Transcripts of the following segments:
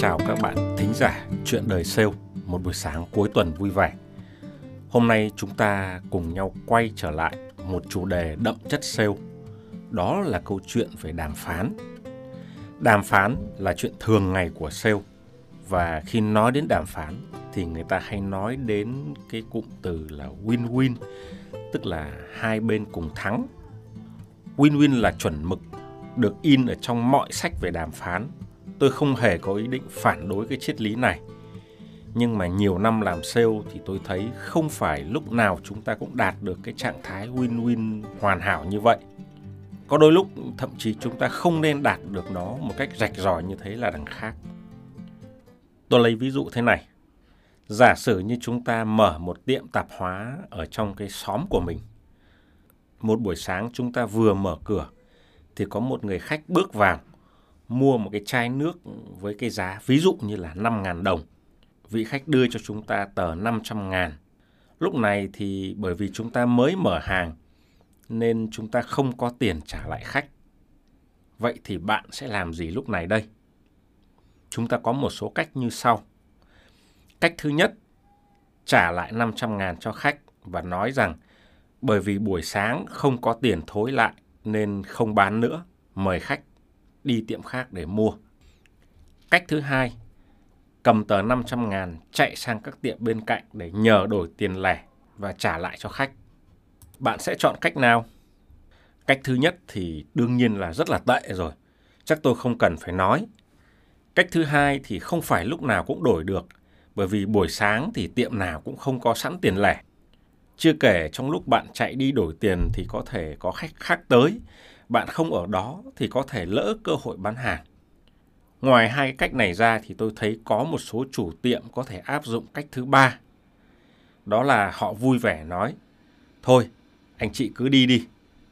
chào các bạn thính giả Chuyện đời sale, một buổi sáng cuối tuần vui vẻ. Hôm nay chúng ta cùng nhau quay trở lại một chủ đề đậm chất sale. Đó là câu chuyện về đàm phán. Đàm phán là chuyện thường ngày của sale và khi nói đến đàm phán thì người ta hay nói đến cái cụm từ là win-win, tức là hai bên cùng thắng. Win-win là chuẩn mực được in ở trong mọi sách về đàm phán tôi không hề có ý định phản đối cái triết lý này. Nhưng mà nhiều năm làm sale thì tôi thấy không phải lúc nào chúng ta cũng đạt được cái trạng thái win-win hoàn hảo như vậy. Có đôi lúc thậm chí chúng ta không nên đạt được nó một cách rạch ròi như thế là đằng khác. Tôi lấy ví dụ thế này. Giả sử như chúng ta mở một tiệm tạp hóa ở trong cái xóm của mình. Một buổi sáng chúng ta vừa mở cửa thì có một người khách bước vào mua một cái chai nước với cái giá ví dụ như là 5.000 đồng. Vị khách đưa cho chúng ta tờ 500 ngàn. Lúc này thì bởi vì chúng ta mới mở hàng nên chúng ta không có tiền trả lại khách. Vậy thì bạn sẽ làm gì lúc này đây? Chúng ta có một số cách như sau. Cách thứ nhất, trả lại 500 ngàn cho khách và nói rằng bởi vì buổi sáng không có tiền thối lại nên không bán nữa, mời khách đi tiệm khác để mua. Cách thứ hai, cầm tờ 500 ngàn chạy sang các tiệm bên cạnh để nhờ đổi tiền lẻ và trả lại cho khách. Bạn sẽ chọn cách nào? Cách thứ nhất thì đương nhiên là rất là tệ rồi. Chắc tôi không cần phải nói. Cách thứ hai thì không phải lúc nào cũng đổi được, bởi vì buổi sáng thì tiệm nào cũng không có sẵn tiền lẻ. Chưa kể trong lúc bạn chạy đi đổi tiền thì có thể có khách khác tới bạn không ở đó thì có thể lỡ cơ hội bán hàng. Ngoài hai cách này ra thì tôi thấy có một số chủ tiệm có thể áp dụng cách thứ ba. Đó là họ vui vẻ nói, thôi anh chị cứ đi đi,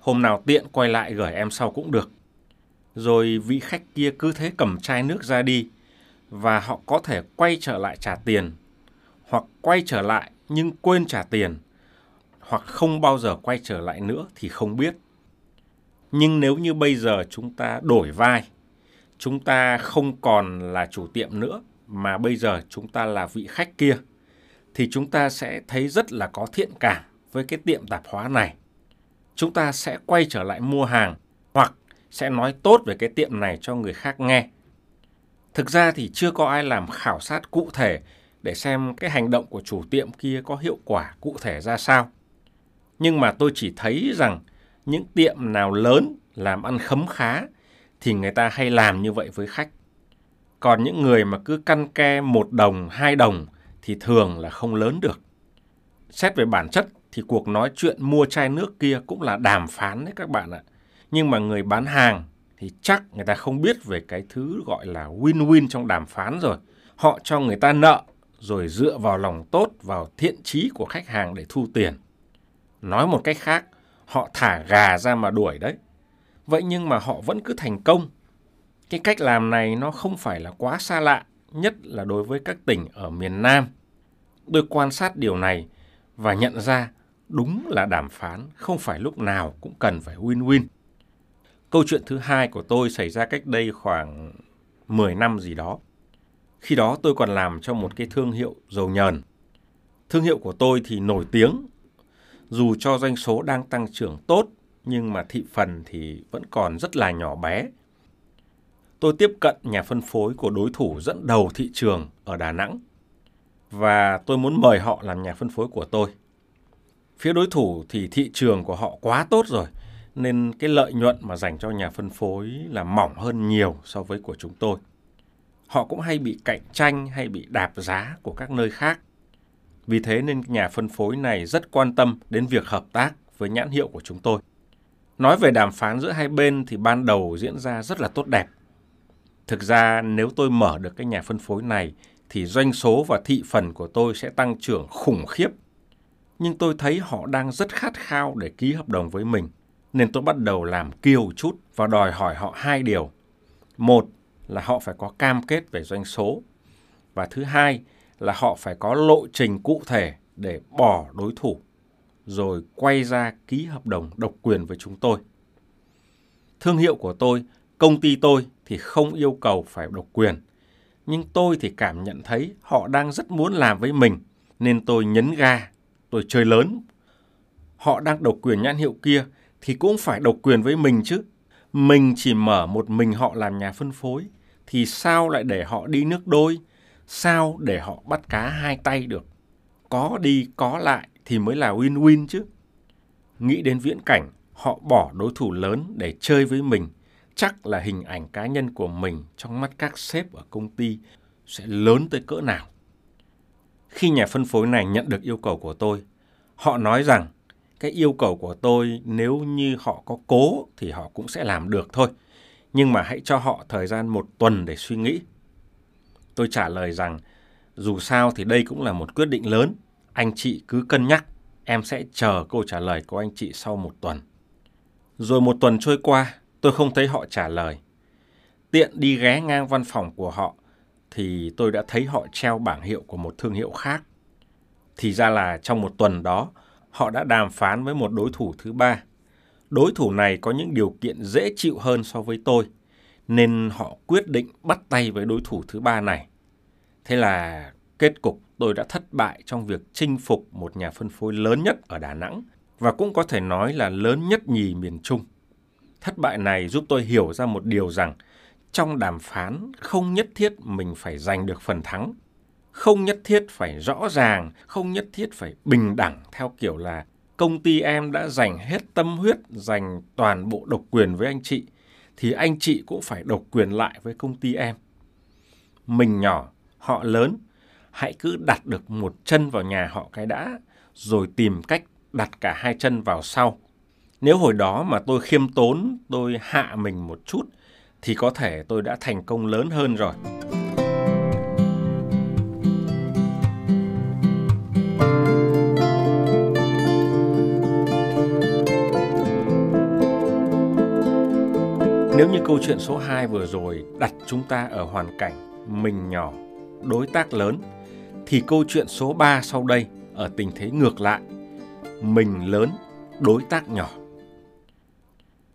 hôm nào tiện quay lại gửi em sau cũng được. Rồi vị khách kia cứ thế cầm chai nước ra đi và họ có thể quay trở lại trả tiền hoặc quay trở lại nhưng quên trả tiền hoặc không bao giờ quay trở lại nữa thì không biết. Nhưng nếu như bây giờ chúng ta đổi vai, chúng ta không còn là chủ tiệm nữa, mà bây giờ chúng ta là vị khách kia, thì chúng ta sẽ thấy rất là có thiện cảm với cái tiệm tạp hóa này. Chúng ta sẽ quay trở lại mua hàng hoặc sẽ nói tốt về cái tiệm này cho người khác nghe. Thực ra thì chưa có ai làm khảo sát cụ thể để xem cái hành động của chủ tiệm kia có hiệu quả cụ thể ra sao. Nhưng mà tôi chỉ thấy rằng những tiệm nào lớn làm ăn khấm khá thì người ta hay làm như vậy với khách. Còn những người mà cứ căn ke một đồng, hai đồng thì thường là không lớn được. Xét về bản chất thì cuộc nói chuyện mua chai nước kia cũng là đàm phán đấy các bạn ạ. Nhưng mà người bán hàng thì chắc người ta không biết về cái thứ gọi là win-win trong đàm phán rồi. Họ cho người ta nợ rồi dựa vào lòng tốt, vào thiện trí của khách hàng để thu tiền. Nói một cách khác, họ thả gà ra mà đuổi đấy. Vậy nhưng mà họ vẫn cứ thành công. Cái cách làm này nó không phải là quá xa lạ, nhất là đối với các tỉnh ở miền Nam. Tôi quan sát điều này và nhận ra đúng là đàm phán không phải lúc nào cũng cần phải win-win. Câu chuyện thứ hai của tôi xảy ra cách đây khoảng 10 năm gì đó. Khi đó tôi còn làm cho một cái thương hiệu dầu nhờn. Thương hiệu của tôi thì nổi tiếng dù cho doanh số đang tăng trưởng tốt, nhưng mà thị phần thì vẫn còn rất là nhỏ bé. Tôi tiếp cận nhà phân phối của đối thủ dẫn đầu thị trường ở Đà Nẵng, và tôi muốn mời họ làm nhà phân phối của tôi. Phía đối thủ thì thị trường của họ quá tốt rồi, nên cái lợi nhuận mà dành cho nhà phân phối là mỏng hơn nhiều so với của chúng tôi. Họ cũng hay bị cạnh tranh, hay bị đạp giá của các nơi khác. Vì thế nên nhà phân phối này rất quan tâm đến việc hợp tác với nhãn hiệu của chúng tôi. Nói về đàm phán giữa hai bên thì ban đầu diễn ra rất là tốt đẹp. Thực ra nếu tôi mở được cái nhà phân phối này thì doanh số và thị phần của tôi sẽ tăng trưởng khủng khiếp. Nhưng tôi thấy họ đang rất khát khao để ký hợp đồng với mình, nên tôi bắt đầu làm kiêu chút và đòi hỏi họ hai điều. Một là họ phải có cam kết về doanh số và thứ hai là họ phải có lộ trình cụ thể để bỏ đối thủ rồi quay ra ký hợp đồng độc quyền với chúng tôi. Thương hiệu của tôi, công ty tôi thì không yêu cầu phải độc quyền, nhưng tôi thì cảm nhận thấy họ đang rất muốn làm với mình nên tôi nhấn ga, tôi chơi lớn. Họ đang độc quyền nhãn hiệu kia thì cũng phải độc quyền với mình chứ. Mình chỉ mở một mình họ làm nhà phân phối thì sao lại để họ đi nước đôi? Sao để họ bắt cá hai tay được? Có đi có lại thì mới là win-win chứ. Nghĩ đến viễn cảnh họ bỏ đối thủ lớn để chơi với mình, chắc là hình ảnh cá nhân của mình trong mắt các sếp ở công ty sẽ lớn tới cỡ nào. Khi nhà phân phối này nhận được yêu cầu của tôi, họ nói rằng cái yêu cầu của tôi nếu như họ có cố thì họ cũng sẽ làm được thôi. Nhưng mà hãy cho họ thời gian một tuần để suy nghĩ. Tôi trả lời rằng dù sao thì đây cũng là một quyết định lớn. Anh chị cứ cân nhắc, em sẽ chờ câu trả lời của anh chị sau một tuần. Rồi một tuần trôi qua, tôi không thấy họ trả lời. Tiện đi ghé ngang văn phòng của họ, thì tôi đã thấy họ treo bảng hiệu của một thương hiệu khác. Thì ra là trong một tuần đó, họ đã đàm phán với một đối thủ thứ ba. Đối thủ này có những điều kiện dễ chịu hơn so với tôi, nên họ quyết định bắt tay với đối thủ thứ ba này. Thế là kết cục tôi đã thất bại trong việc chinh phục một nhà phân phối lớn nhất ở Đà Nẵng và cũng có thể nói là lớn nhất nhì miền Trung. Thất bại này giúp tôi hiểu ra một điều rằng trong đàm phán không nhất thiết mình phải giành được phần thắng, không nhất thiết phải rõ ràng, không nhất thiết phải bình đẳng theo kiểu là công ty em đã dành hết tâm huyết, dành toàn bộ độc quyền với anh chị, thì anh chị cũng phải độc quyền lại với công ty em. Mình nhỏ, họ lớn, hãy cứ đặt được một chân vào nhà họ cái đã, rồi tìm cách đặt cả hai chân vào sau. Nếu hồi đó mà tôi khiêm tốn, tôi hạ mình một chút, thì có thể tôi đã thành công lớn hơn rồi. Nếu như câu chuyện số 2 vừa rồi đặt chúng ta ở hoàn cảnh mình nhỏ, đối tác lớn, thì câu chuyện số 3 sau đây ở tình thế ngược lại, mình lớn, đối tác nhỏ.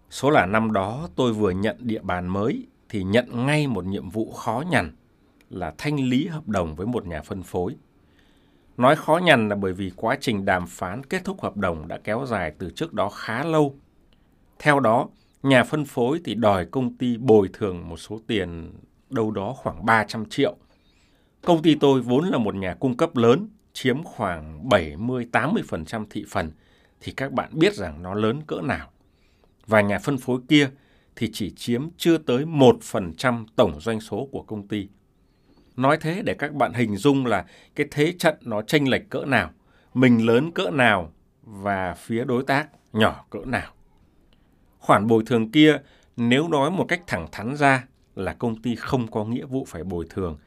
Số là năm đó tôi vừa nhận địa bàn mới thì nhận ngay một nhiệm vụ khó nhằn là thanh lý hợp đồng với một nhà phân phối. Nói khó nhằn là bởi vì quá trình đàm phán kết thúc hợp đồng đã kéo dài từ trước đó khá lâu. Theo đó, nhà phân phối thì đòi công ty bồi thường một số tiền đâu đó khoảng 300 triệu. Công ty tôi vốn là một nhà cung cấp lớn, chiếm khoảng 70-80% thị phần, thì các bạn biết rằng nó lớn cỡ nào và nhà phân phối kia thì chỉ chiếm chưa tới 1% tổng doanh số của công ty. Nói thế để các bạn hình dung là cái thế trận nó tranh lệch cỡ nào, mình lớn cỡ nào và phía đối tác nhỏ cỡ nào. Khoản bồi thường kia nếu nói một cách thẳng thắn ra là công ty không có nghĩa vụ phải bồi thường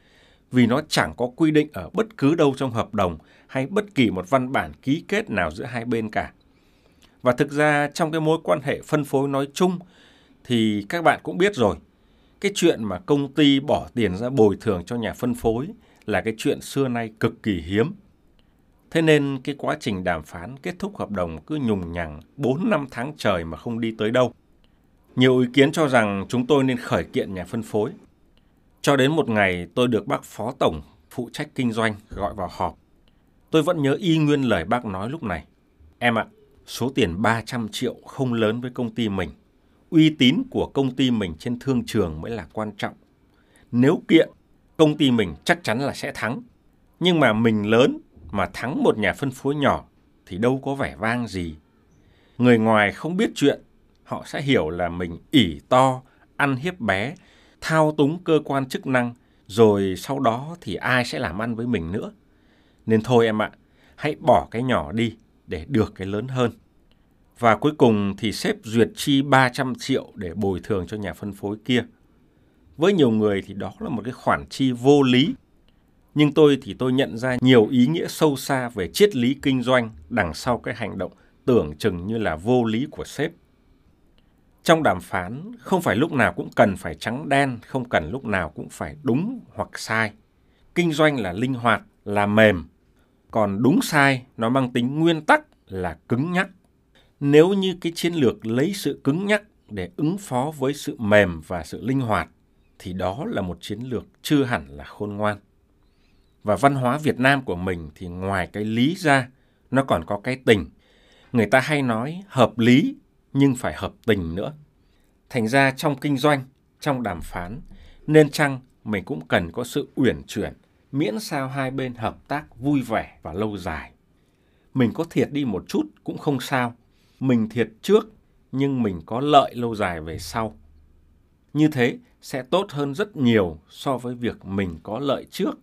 vì nó chẳng có quy định ở bất cứ đâu trong hợp đồng hay bất kỳ một văn bản ký kết nào giữa hai bên cả. Và thực ra trong cái mối quan hệ phân phối nói chung thì các bạn cũng biết rồi, cái chuyện mà công ty bỏ tiền ra bồi thường cho nhà phân phối là cái chuyện xưa nay cực kỳ hiếm. Thế nên cái quá trình đàm phán kết thúc hợp đồng cứ nhùng nhằng 4 năm tháng trời mà không đi tới đâu. Nhiều ý kiến cho rằng chúng tôi nên khởi kiện nhà phân phối. Cho đến một ngày tôi được bác phó tổng phụ trách kinh doanh gọi vào họp. Tôi vẫn nhớ y nguyên lời bác nói lúc này. Em ạ, Số tiền 300 triệu không lớn với công ty mình. Uy tín của công ty mình trên thương trường mới là quan trọng. Nếu kiện, công ty mình chắc chắn là sẽ thắng. Nhưng mà mình lớn mà thắng một nhà phân phối nhỏ thì đâu có vẻ vang gì. Người ngoài không biết chuyện, họ sẽ hiểu là mình ỉ to, ăn hiếp bé, thao túng cơ quan chức năng, rồi sau đó thì ai sẽ làm ăn với mình nữa. Nên thôi em ạ, hãy bỏ cái nhỏ đi, để được cái lớn hơn. Và cuối cùng thì sếp duyệt chi 300 triệu để bồi thường cho nhà phân phối kia. Với nhiều người thì đó là một cái khoản chi vô lý. Nhưng tôi thì tôi nhận ra nhiều ý nghĩa sâu xa về triết lý kinh doanh đằng sau cái hành động tưởng chừng như là vô lý của sếp. Trong đàm phán, không phải lúc nào cũng cần phải trắng đen, không cần lúc nào cũng phải đúng hoặc sai. Kinh doanh là linh hoạt, là mềm. Còn đúng sai, nó mang tính nguyên tắc là cứng nhắc. Nếu như cái chiến lược lấy sự cứng nhắc để ứng phó với sự mềm và sự linh hoạt, thì đó là một chiến lược chưa hẳn là khôn ngoan. Và văn hóa Việt Nam của mình thì ngoài cái lý ra, nó còn có cái tình. Người ta hay nói hợp lý nhưng phải hợp tình nữa. Thành ra trong kinh doanh, trong đàm phán, nên chăng mình cũng cần có sự uyển chuyển, miễn sao hai bên hợp tác vui vẻ và lâu dài. Mình có thiệt đi một chút cũng không sao. Mình thiệt trước nhưng mình có lợi lâu dài về sau. Như thế sẽ tốt hơn rất nhiều so với việc mình có lợi trước,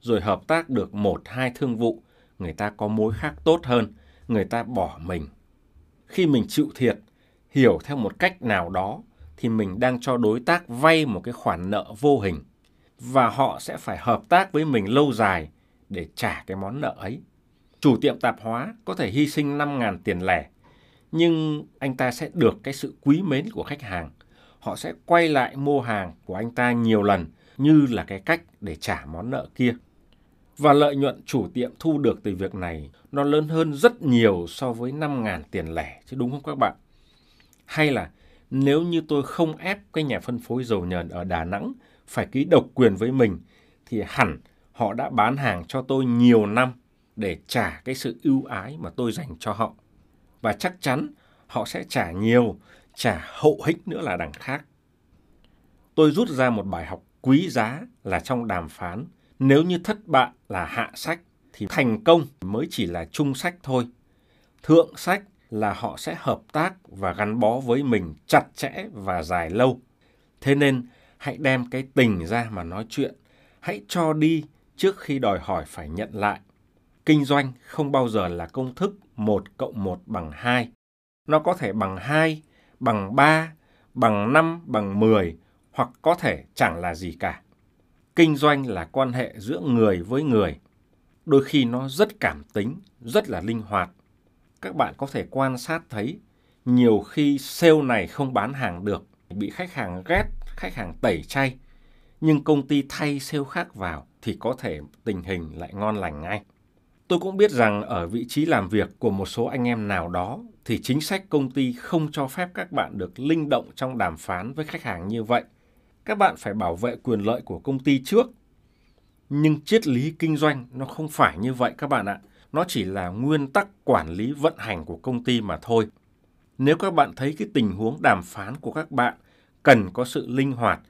rồi hợp tác được một hai thương vụ, người ta có mối khác tốt hơn, người ta bỏ mình. Khi mình chịu thiệt, hiểu theo một cách nào đó, thì mình đang cho đối tác vay một cái khoản nợ vô hình và họ sẽ phải hợp tác với mình lâu dài để trả cái món nợ ấy. Chủ tiệm tạp hóa có thể hy sinh 5.000 tiền lẻ, nhưng anh ta sẽ được cái sự quý mến của khách hàng. Họ sẽ quay lại mua hàng của anh ta nhiều lần như là cái cách để trả món nợ kia. Và lợi nhuận chủ tiệm thu được từ việc này nó lớn hơn rất nhiều so với 5.000 tiền lẻ chứ đúng không các bạn? Hay là nếu như tôi không ép cái nhà phân phối dầu nhờn ở Đà Nẵng phải ký độc quyền với mình thì hẳn họ đã bán hàng cho tôi nhiều năm để trả cái sự ưu ái mà tôi dành cho họ. Và chắc chắn họ sẽ trả nhiều, trả hậu hĩnh nữa là đằng khác. Tôi rút ra một bài học quý giá là trong đàm phán, nếu như thất bại là hạ sách thì thành công mới chỉ là trung sách thôi. Thượng sách là họ sẽ hợp tác và gắn bó với mình chặt chẽ và dài lâu. Thế nên hãy đem cái tình ra mà nói chuyện, hãy cho đi trước khi đòi hỏi phải nhận lại. Kinh doanh không bao giờ là công thức 1 cộng 1 bằng 2. Nó có thể bằng 2, bằng 3, bằng 5, bằng 10 hoặc có thể chẳng là gì cả. Kinh doanh là quan hệ giữa người với người. Đôi khi nó rất cảm tính, rất là linh hoạt. Các bạn có thể quan sát thấy nhiều khi sale này không bán hàng được, bị khách hàng ghét, khách hàng tẩy chay. Nhưng công ty thay sale khác vào thì có thể tình hình lại ngon lành ngay. Tôi cũng biết rằng ở vị trí làm việc của một số anh em nào đó thì chính sách công ty không cho phép các bạn được linh động trong đàm phán với khách hàng như vậy. Các bạn phải bảo vệ quyền lợi của công ty trước. Nhưng triết lý kinh doanh nó không phải như vậy các bạn ạ. Nó chỉ là nguyên tắc quản lý vận hành của công ty mà thôi. Nếu các bạn thấy cái tình huống đàm phán của các bạn cần có sự linh hoạt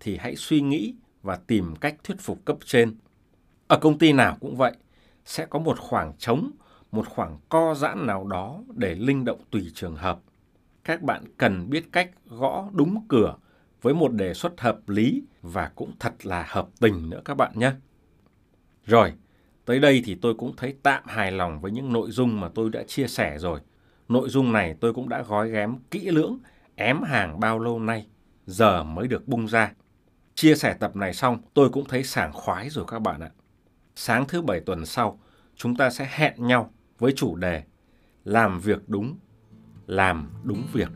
thì hãy suy nghĩ và tìm cách thuyết phục cấp trên. Ở công ty nào cũng vậy, sẽ có một khoảng trống, một khoảng co giãn nào đó để linh động tùy trường hợp. Các bạn cần biết cách gõ đúng cửa với một đề xuất hợp lý và cũng thật là hợp tình nữa các bạn nhé. Rồi, tới đây thì tôi cũng thấy tạm hài lòng với những nội dung mà tôi đã chia sẻ rồi. Nội dung này tôi cũng đã gói ghém kỹ lưỡng, ém hàng bao lâu nay, giờ mới được bung ra. Chia sẻ tập này xong, tôi cũng thấy sảng khoái rồi các bạn ạ sáng thứ bảy tuần sau, chúng ta sẽ hẹn nhau với chủ đề làm việc đúng, làm đúng việc.